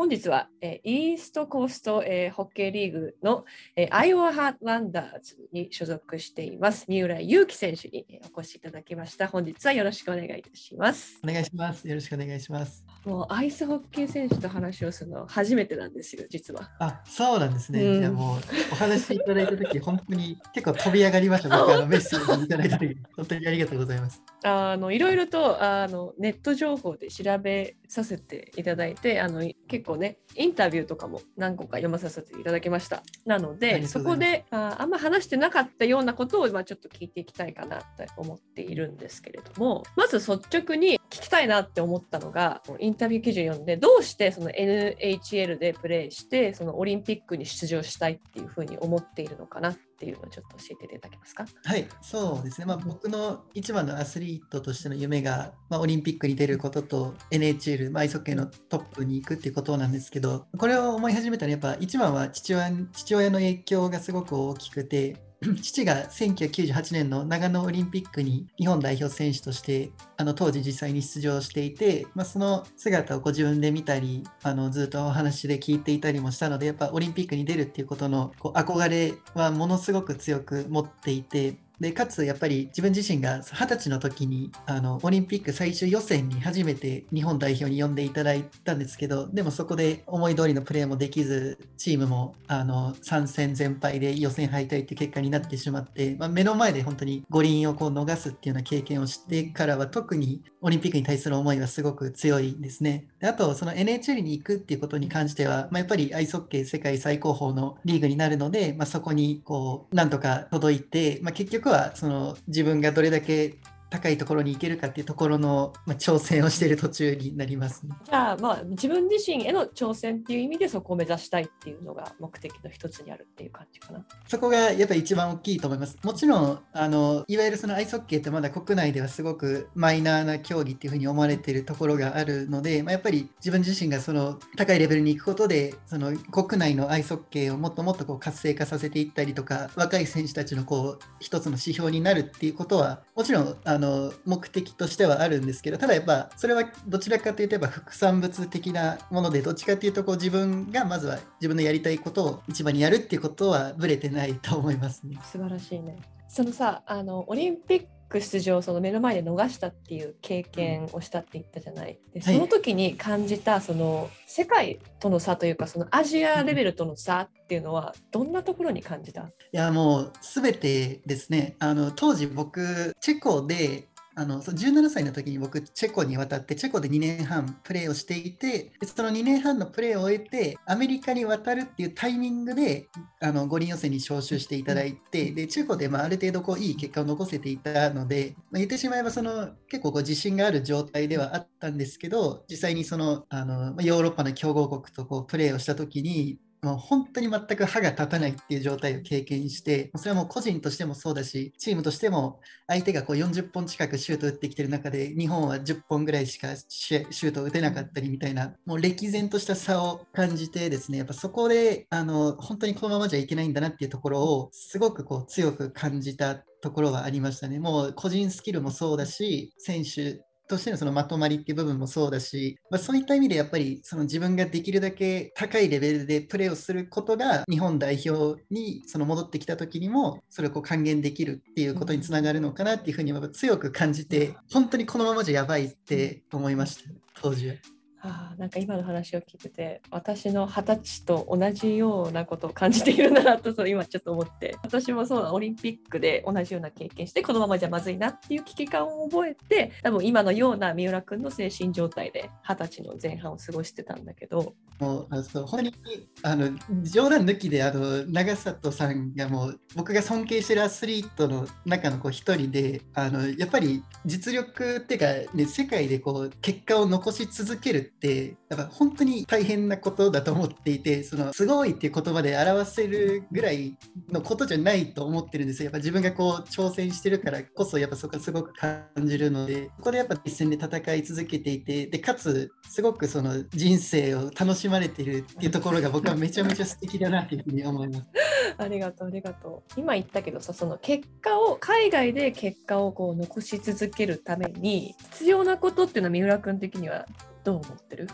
本日は、えー、イーストコースト、えー、ホッケーリーグの、えー、アイオワハーランダーズに所属しています三浦祐希選手にお越しいただきました。本日はよろしくお願いいたします。お願いします。よろしくお願いします。もうアイスホッケー選手と話をするのは初めてなんですよ、実は。あ、そうなんですね。うん、いやもうお話いただいたとき、本当に結構飛び上がりました。僕あのメッセージいただいたとき、本当にありがとうございます。あのいろいろとあのネット情報で調べさせていただいて、あの結構ね、インタビューとかも何個か読まさせていただきました。なので、そこでああんま話してなかったようなことを今ちょっと聞いていきたいかなと思っているんですけれども、まず率直に聞きたいなって思ったのが、インタビュー記事読んで、どうしてその NHL でプレーして、そのオリンピックに出場したいっていうふうに思っているのかなっていうのをちょっと教えていただけますか？はい、そうですね。まあ、僕の一番のアスリートとしての夢が、まあ、オリンピックに出ることと NHL、まあ、アイスホッケーのトップに行くっていうことなんですけど、これを思い始めたらやっぱ一番は父親父親の影響がすごく大きくて、父が1998年の長野オリンピックに日本代表選手としてあの当時実際に出場していて、まあ、その姿をご自分で見たりあのずっとお話で聞いていたりもしたのでやっぱオリンピックに出るっていうことのこう憧れはものすごく強く持っていてでかつやっぱり自分自身が二十歳の時にあのオリンピック最終予選に初めて日本代表に呼んでいただいたんですけどでもそこで思い通りのプレーもできずチームもあの3戦全敗で予選敗退っていう結果になってしまって、まあ、目の前で本当に五輪をこう逃すっていうような経験をしてからは特にオリンピックに対する思いはすごく強いですね。であとその NHL に行くっていうことに関しては、まあ、やっぱりアイスホッケー世界最高峰のリーグになるので、まあ、そこにこうなんとか届いて、まあ、結局はその自分がどれだけ高いところに行けるかっていうところの、まあ、挑戦をしている途中になります、ね、じゃあまあ自分自身への挑戦っていう意味でそこを目指したいっていうのが目的の一つにあるっていう感じかな。そこがやっぱり一番大きいと思います。もちろんあのいわゆるそのアイスホッケーってまだ国内ではすごくマイナーな競技っていうふうに思われているところがあるので、まあ、やっぱり自分自身がその高いレベルに行くことでその国内のアイスホッケーをもっともっとこう活性化させていったりとか若い選手たちのこう一つの指標になるっていうことはもちろんあのの目的としてはあるんですけどただやっぱそれはどちらかというとやっぱ副産物的なものでどっちかというとこう自分がまずは自分のやりたいことを一番にやるっていうことはぶれてないと思いますね。素晴らしいね。そのさあのオリンピック出場その目の前で逃したっていう経験をしたって言ったじゃない。でその時に感じたその世界との差というかそのアジアレベルとの差っていうのはどんなところに感じた？いやもう全てですね。あの当時僕チェコであのその17歳の時に僕チェコに渡ってチェコで2年半プレーをしていてその2年半のプレーを終えてアメリカに渡るっていうタイミングであの五輪予選に招集していただいてでチェコでまあある程度こういい結果を残せていたので、まあ、言ってしまえばその結構こう自信がある状態ではあったんですけど実際にそのあのヨーロッパの強豪国とこうプレーをした時にもう本当に全く歯が立たないっていう状態を経験して、それはもう個人としてもそうだし、チームとしても相手がこう40本近くシュート打ってきてる中で、日本は10本ぐらいしかシュート打てなかったりみたいな、もう歴然とした差を感じてですね、やっぱそこであの本当にこのままじゃいけないんだなっていうところをすごくこう強く感じたところはありましたね。もう個人スキルもそうだし、選手としてのそのまとまりっていう部分もそうだし、まあ、そういった意味でやっぱりその自分ができるだけ高いレベルでプレーをすることが日本代表にその戻ってきた時にもそれをこう還元できるっていうことにつながるのかなっていうふうに強く感じて本当にこのままじゃやばいって思いました当時は。あなんか今の話を聞いてて私の二十歳と同じようなことを感じているんだなとそう今ちょっと思って。私もそうオリンピックで同じような経験してこのままじゃまずいなっていう危機感を覚えて多分今のような三浦君の精神状態で二十歳の前半を過ごしてたんだけど。もうあそう本当にあの冗談抜きであの長里さんがもう僕が尊敬してるアスリートの中のこう一人であのやっぱり実力っていうか、ね、世界でこう結果を残し続けるってやっぱ本当に大変なことだと思っていてそのすごいっていう言葉で表せるぐらいのことじゃないと思ってるんですよやっぱ自分がこう挑戦してるからこそやっぱそこはすごく感じるのでここでやっぱ一戦で戦い続けていてでかつすごくその人生を楽しまれてるっていうところが僕はめちゃめちゃ素敵だなというふうに思います。ありがとうありがとう。今言ったけどさその結果を海外で結果をこう残し続けるために必要なことっていうのは三浦君的にはどう思ってる？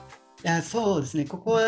いやそうですね、ここは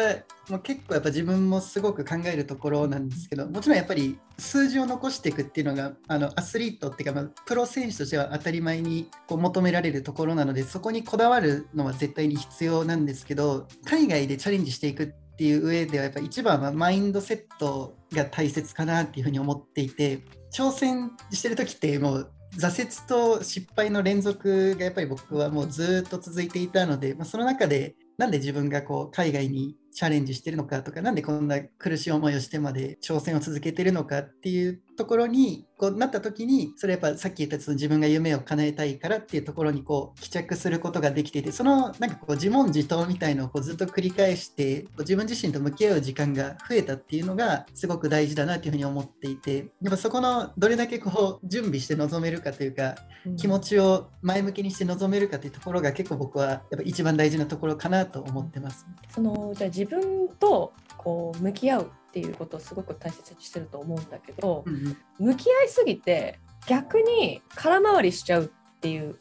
もう結構やっぱ自分もすごく考えるところなんですけど、もちろんやっぱり数字を残していくっていうのがあのアスリートっていうか、ま、プロ選手としては当たり前にこう求められるところなので、そこにこだわるのは絶対に必要なんですけど、海外でチャレンジしていくっていう上ではやっぱ一番はマインドセットが大切かなっていうふうに思っていて挑戦してる時ってもう挫折と失敗の連続がやっぱり僕はもうずっと続いていたので、まあ、その中でなんで自分がこう海外にチャレンジしてるのかとか、なんでこんな苦しい思いをしてまで挑戦を続けてるのかっていうところにこうなった時に、それやっぱさっき言ったその自分が夢を叶えたいからっていうところにこう帰着することができていて、そのなんかこう自問自答みたいのをこうずっと繰り返して、自分自身と向き合う時間が増えたっていうのがすごく大事だなっていうふうに思っていて、やっぱそこのどれだけこう準備して臨めるかというか、気持ちを前向きにして臨めるかっていうところが結構僕はやっぱ一番大事なところかなと思ってます。そのじゃあ自分とこう向き合うっていうことをすごく大切にしてると思うんだけど、うんうん、向き合いすぎて逆に空回りしちゃうっていう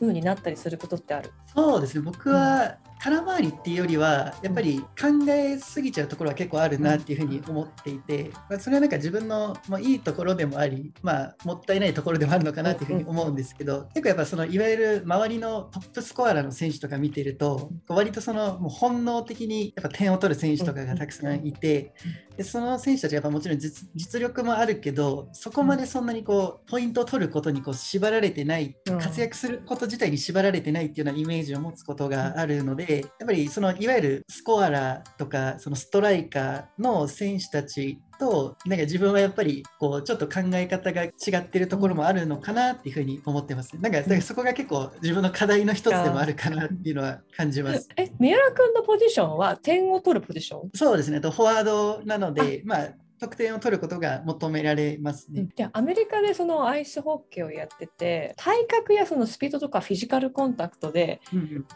風になったりすることってある、そうですね。僕は空回りっていうよりはやっぱり考えすぎちゃうところは結構あるなっていうふうに思っていて、まあ、それはなんか自分の、まあ、いいところでもあり、まあ、もったいないところでもあるのかなっていうふうに思うんですけど結構やっぱそのいわゆる周りのトップスコアラーの選手とか見てると割とそのもう本能的にやっぱ点を取る選手とかがたくさんいてでその選手たちはやっぱもちろん実力もあるけどそこまでそんなにこうポイントを取ることにこう縛られてない活躍すること自体に縛られてないっていうようなイメージを持つことがあるのでやっぱりそのいわゆるスコアラーとかそのストライカーの選手たちとなんか自分はやっぱりこうちょっと考え方が違ってるところもあるのかなっていうふうに思ってます。なんかかそこが結構自分の課題の一つでもあるかなっていうのは感じます。え、三浦君のポジションは点を取るポジション？そうですね。とフォワードなので、まあ得点を取ることが求められますね。じゃあアメリカでそのアイスホッケーをやってて体格やそのスピードとかフィジカルコンタクトで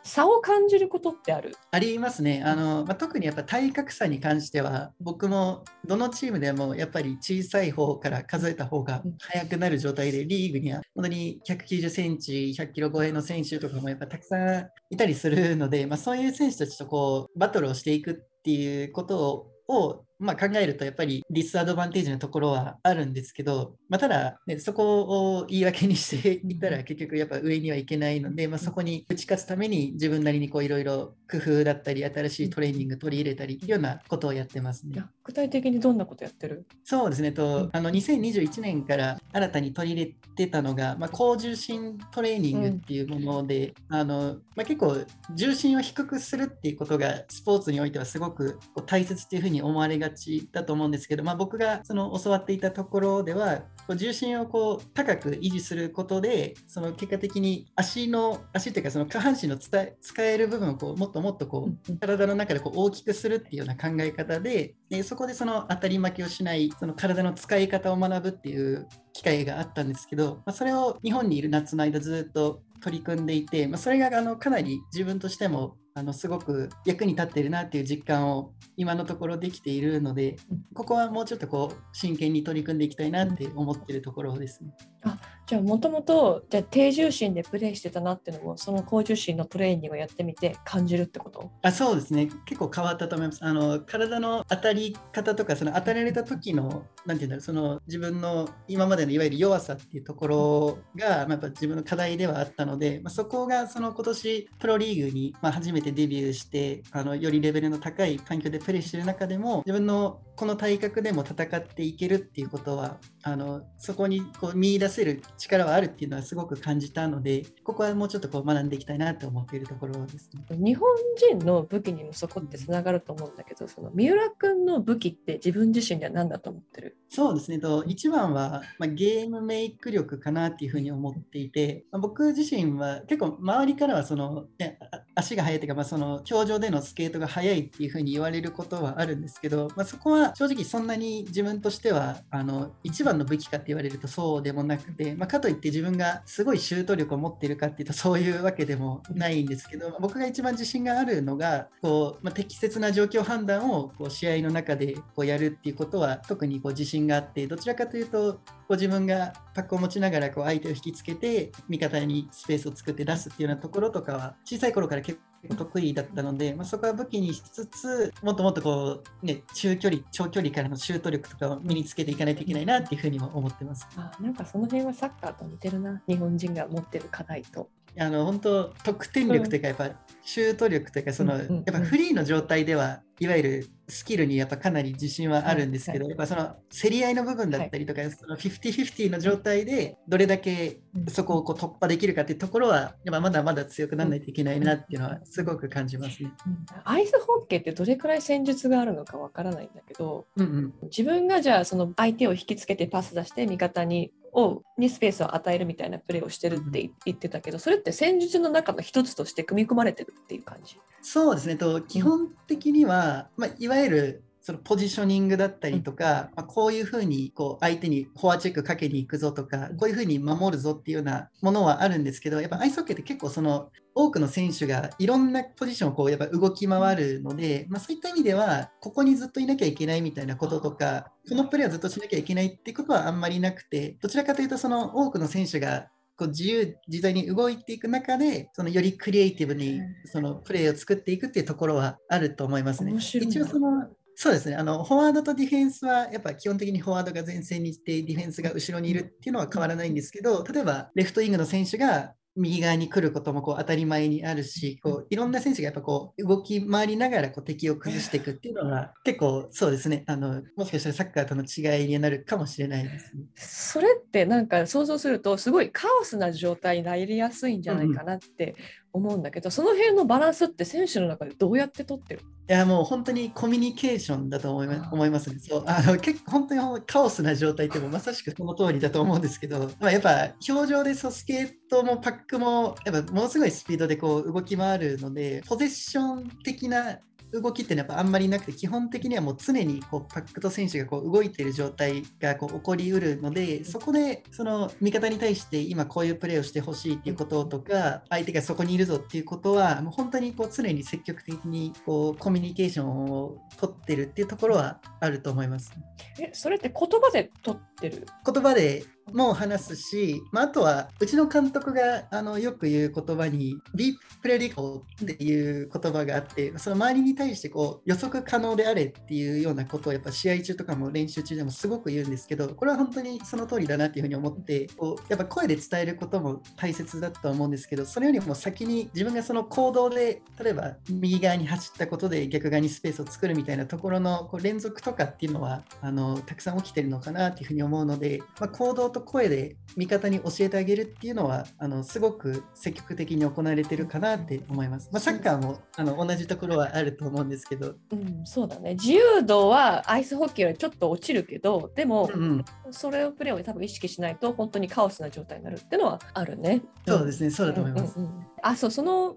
差を感じることってある、うん、ありますね。あの、まあ、特にやっぱ体格差に関しては僕もどのチームでもやっぱり小さい方から数えた方が速くなる状態でリーグには本当に190センチ100キロ超えの選手とかもやっぱたくさんいたりするので、まあ、そういう選手たちとこうバトルをしていくっていうことをまあ、考えるとやっぱりディスアドバンテージなところはあるんですけど、まあ、ただ、ね、そこを言い訳にして いったら結局やっぱ上にはいけないので、まあ、そこに打ち勝つために自分なりにいろいろ工夫だったり新しいトレーニング取り入れたりっていうようなことをやってますね。具体的にどんなことやってる？そうですねとあの2021年から新たに取り入れてたのが、まあ、高重心トレーニングっていうもので、うん、あのまあ、結構重心を低くするっていうことがスポーツにおいてはすごく大切っていうふうに思われがちだと思うんですけど、まあ、僕がその教わっていたところではこう重心をこう高く維持することでその結果的に足の足っていうかその下半身の使える部分をこうもっともっとこう体の中でこう大きくするっていうような考え方ででそこでその当たり負けをしないその体の使い方を学ぶっていう機会があったんですけど、まあ、それを日本にいる夏の間ずっと取り組んでいて、まあ、それがあのかなり自分としてもあのすごく役に立っているなっていう実感を今のところできているのでここはもうちょっとこう真剣に取り組んでいきたいなって思っているところですね。あじゃあもともとじゃあ低重心でプレイしてたなっていうのもその高重心のトレーニングをやってみて感じるってこと？あそうですね。結構変わったと思います。あの体の当たり方とかその当たられた時のなんていうんだろうその自分の今までのいわゆる弱さっていうところが、まあ、やっぱ自分の課題ではあったので、まあ、そこがその今年プロリーグに、まあ、初めてデビューしてあのよりレベルの高い環境でプレーしてる中でも自分のこの体格でも戦っていけるっていうことはあのそこにこう見出せる力はあるっていうのはすごく感じたのでここはもうちょっとこう学んでいきたいなと思っているところですね。日本人の武器にもそこってつながると思うんだけどその三浦君の武器って自分自身では何だと思ってる？そうですねと一番は、まあ、ゲームメイク力かなっていうふうに思っていて、まあ、僕自身は結構周りからはその、ね、足が速いというか、まあ、その氷上でのスケートが速いっていうふうに言われることはあるんですけど、まあ、そこは正直そんなに自分としてはあの一番の武器かって言われるとそうでもなくて、まあ、かといって自分がすごいシュート力を持っているかっていうとそういうわけでもないんですけど、僕が一番自信があるのがこう、まあ、適切な状況判断をこう試合の中でこうやるっていうことは特にこう自信があってどちらかというとこう自分がパックを持ちながらこう相手を引きつけて味方にスペースを作って出すっていうようなところとかは小さい頃から結構得意だったので、まあ、そこは武器にしつつもっともっとこう、ね、中距離長距離からのシュート力とかを身につけていかないといけないなっていうふうにも思ってますあなんかその辺はサッカーと似てるな日本人が持ってる課題と。あの本当得点力というかやっぱシュート力というかその、やっぱフリーの状態ではいわゆるスキルにやっぱかなり自信はあるんですけど、はいやっぱその競り合いの部分だったりとか、その50-50の状態でどれだけそこをこう突破できるかっていうところはやっぱまだまだ強くならないといけないなっていうのはすごく感じますね。うん。アイスホッケーってどれくらい戦術があるのかわからないんだけどうんうん。自分がじゃあその相手を引きつけてパス出して味方にをにスペースを与えるみたいなプレーをしてるって言ってたけどそれって戦術の中の一つとして組み込まれてるっていう感じ。そうですねと基本的には、まあ、いわゆるそのポジショニングだったりとか、まあ、こういうふうにこう相手にフォアチェックかけに行くぞとかこういうふうに守るぞっていうようなものはあるんですけどやっぱアイスホッケーって結構その多くの選手がいろんなポジションをこうやっぱ動き回るので、まあ、そういった意味ではここにずっといなきゃいけないみたいなこととかこのプレーをずっとしなきゃいけないっていうことはあんまりなくてどちらかというとその多くの選手がこう自由自在に動いていく中でそのよりクリエイティブにそのプレーを作っていくっていうところはあると思いますね。面白い。な一応そのそうですね。あのフォワードとディフェンスはやっぱ基本的にフォワードが前線にいてディフェンスが後ろにいるっていうのは変わらないんですけど例えばレフトウィングの選手が右側に来ることもこう当たり前にあるしこういろんな選手がやっぱこう動き回りながらこう敵を崩していくっていうのは 結構そうですね。あのもしかしたらサッカーとの違いになるかもしれないですね。それってなんか想像するとすごいカオスな状態になりやすいんじゃないかなって思うんだけど、その辺のバランスって選手の中でどうやって取ってる？いやもう本当にコミュニケーションだと思いま思いますね。そうあの結構本当にカオスな状態ってもうまさしくその通りだと思うんですけど、まあ、やっぱ表情でそうスケートもパックもやっぱものすごいスピードでこう動き回るのでポゼッション的な動きっていうのはやっぱあんまりなくて基本的にはもう常にこうパックと選手がこう動いている状態がこう起こりうるのでそこでその味方に対して今こういうプレーをしてほしいっていうこととか相手がそこにいるぞっていうことはもう本当にこう常に積極的にこうコミュニケーションを取ってるっていうところはあると思います。えそれって言葉で取ってる？言葉でも話すし、まあ、あとはうちの監督があのよく言う言葉に Be predical っていう言葉があってその周りに対してこう予測可能であれっていうようなことをやっぱ試合中とかも練習中でもすごく言うんですけどこれは本当にその通りだなっていうふうに思ってこうやっぱ声で伝えることも大切だと思うんですけどそれよりも先に自分がその行動で例えば右側に走ったことで逆側にスペースを作るみたいなところのこう連続とかっていうのはあのたくさん起きてるのかなっていうふうに思うので、まあ、行動と声で味方に教えてあげるっていうのはあのすごく積極的に行われてるかなって思います。まあ、サッカーもあの同じところはあると思うんですけど、うん、そうだね自由度はアイスホッケーよりちょっと落ちるけどでも、うんうん、それをプレーを多分意識しないと本当にカオスな状態になるっていうのはあるね。そうですね、そうだと思います。うんうんうんあそうその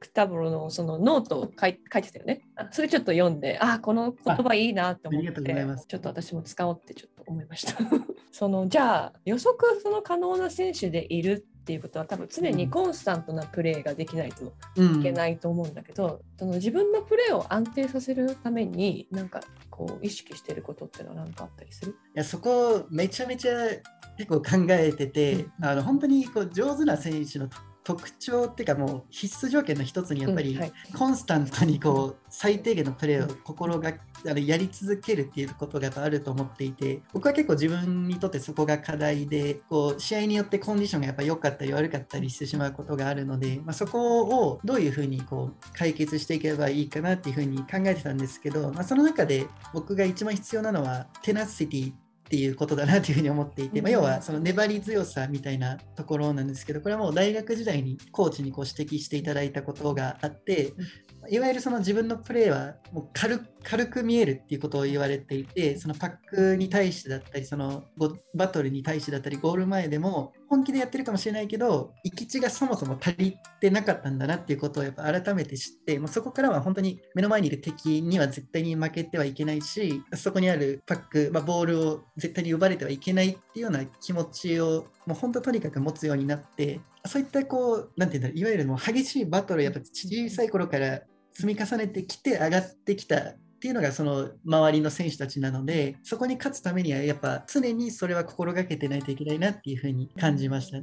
Be Predictable のそのノートを書い書いてたよね。あそれちょっと読んであこの言葉いいなと思ってちょっと私も使おうってちょっと思いました。そのじゃあ予測その可能な選手でいるっていうことは多分常にコンスタントなプレーができないとうんいけないと思うんだけど、その自分のプレーを安定させるためになんかこう意識してることっていうのは何かあったりする？いやそこめちゃめちゃ結構考えてて、あの本当にこう上手な選手のと特徴っていうかもう必須条件の一つにやっぱりコンスタントにこう最低限のプレーを心があのやり続けるっていうことがあると思っていて僕は結構自分にとってそこが課題でこう試合によってコンディションがやっぱ良かったり悪かったりしてしまうことがあるので、まあ、そこをどういうふうにこう解決していけばいいかなっていうふうに考えてたんですけど、まあ、その中で僕が一番必要なのはテナシティっていうことだなというふうに思っていて、まあ、要はその粘り強さみたいなところなんですけどこれはもう大学時代にコーチにこう指摘していただいたことがあっていわゆるその自分のプレーはもう軽く軽く見えるっていうことを言われていてそのパックに対してだったりそのバトルに対してだったりゴール前でも本気でやってるかもしれないけど行き地がそもそも足りてなかったんだなっていうことをやっぱ改めて知ってもうそこからは本当に目の前にいる敵には絶対に負けてはいけないしそこにあるパック、まあ、ボールを絶対に奪われてはいけないっていうような気持ちをもう本当とにかく持つようになってそういったこうなんていうんだろういわゆるもう激しいバトルやっぱ小さい頃から積み重ねてきて上がってきたっていうのがその周りの選手たちなのでそこに勝つためにはやっぱ常にそれは心がけてないといけないなっていうふうに感じました。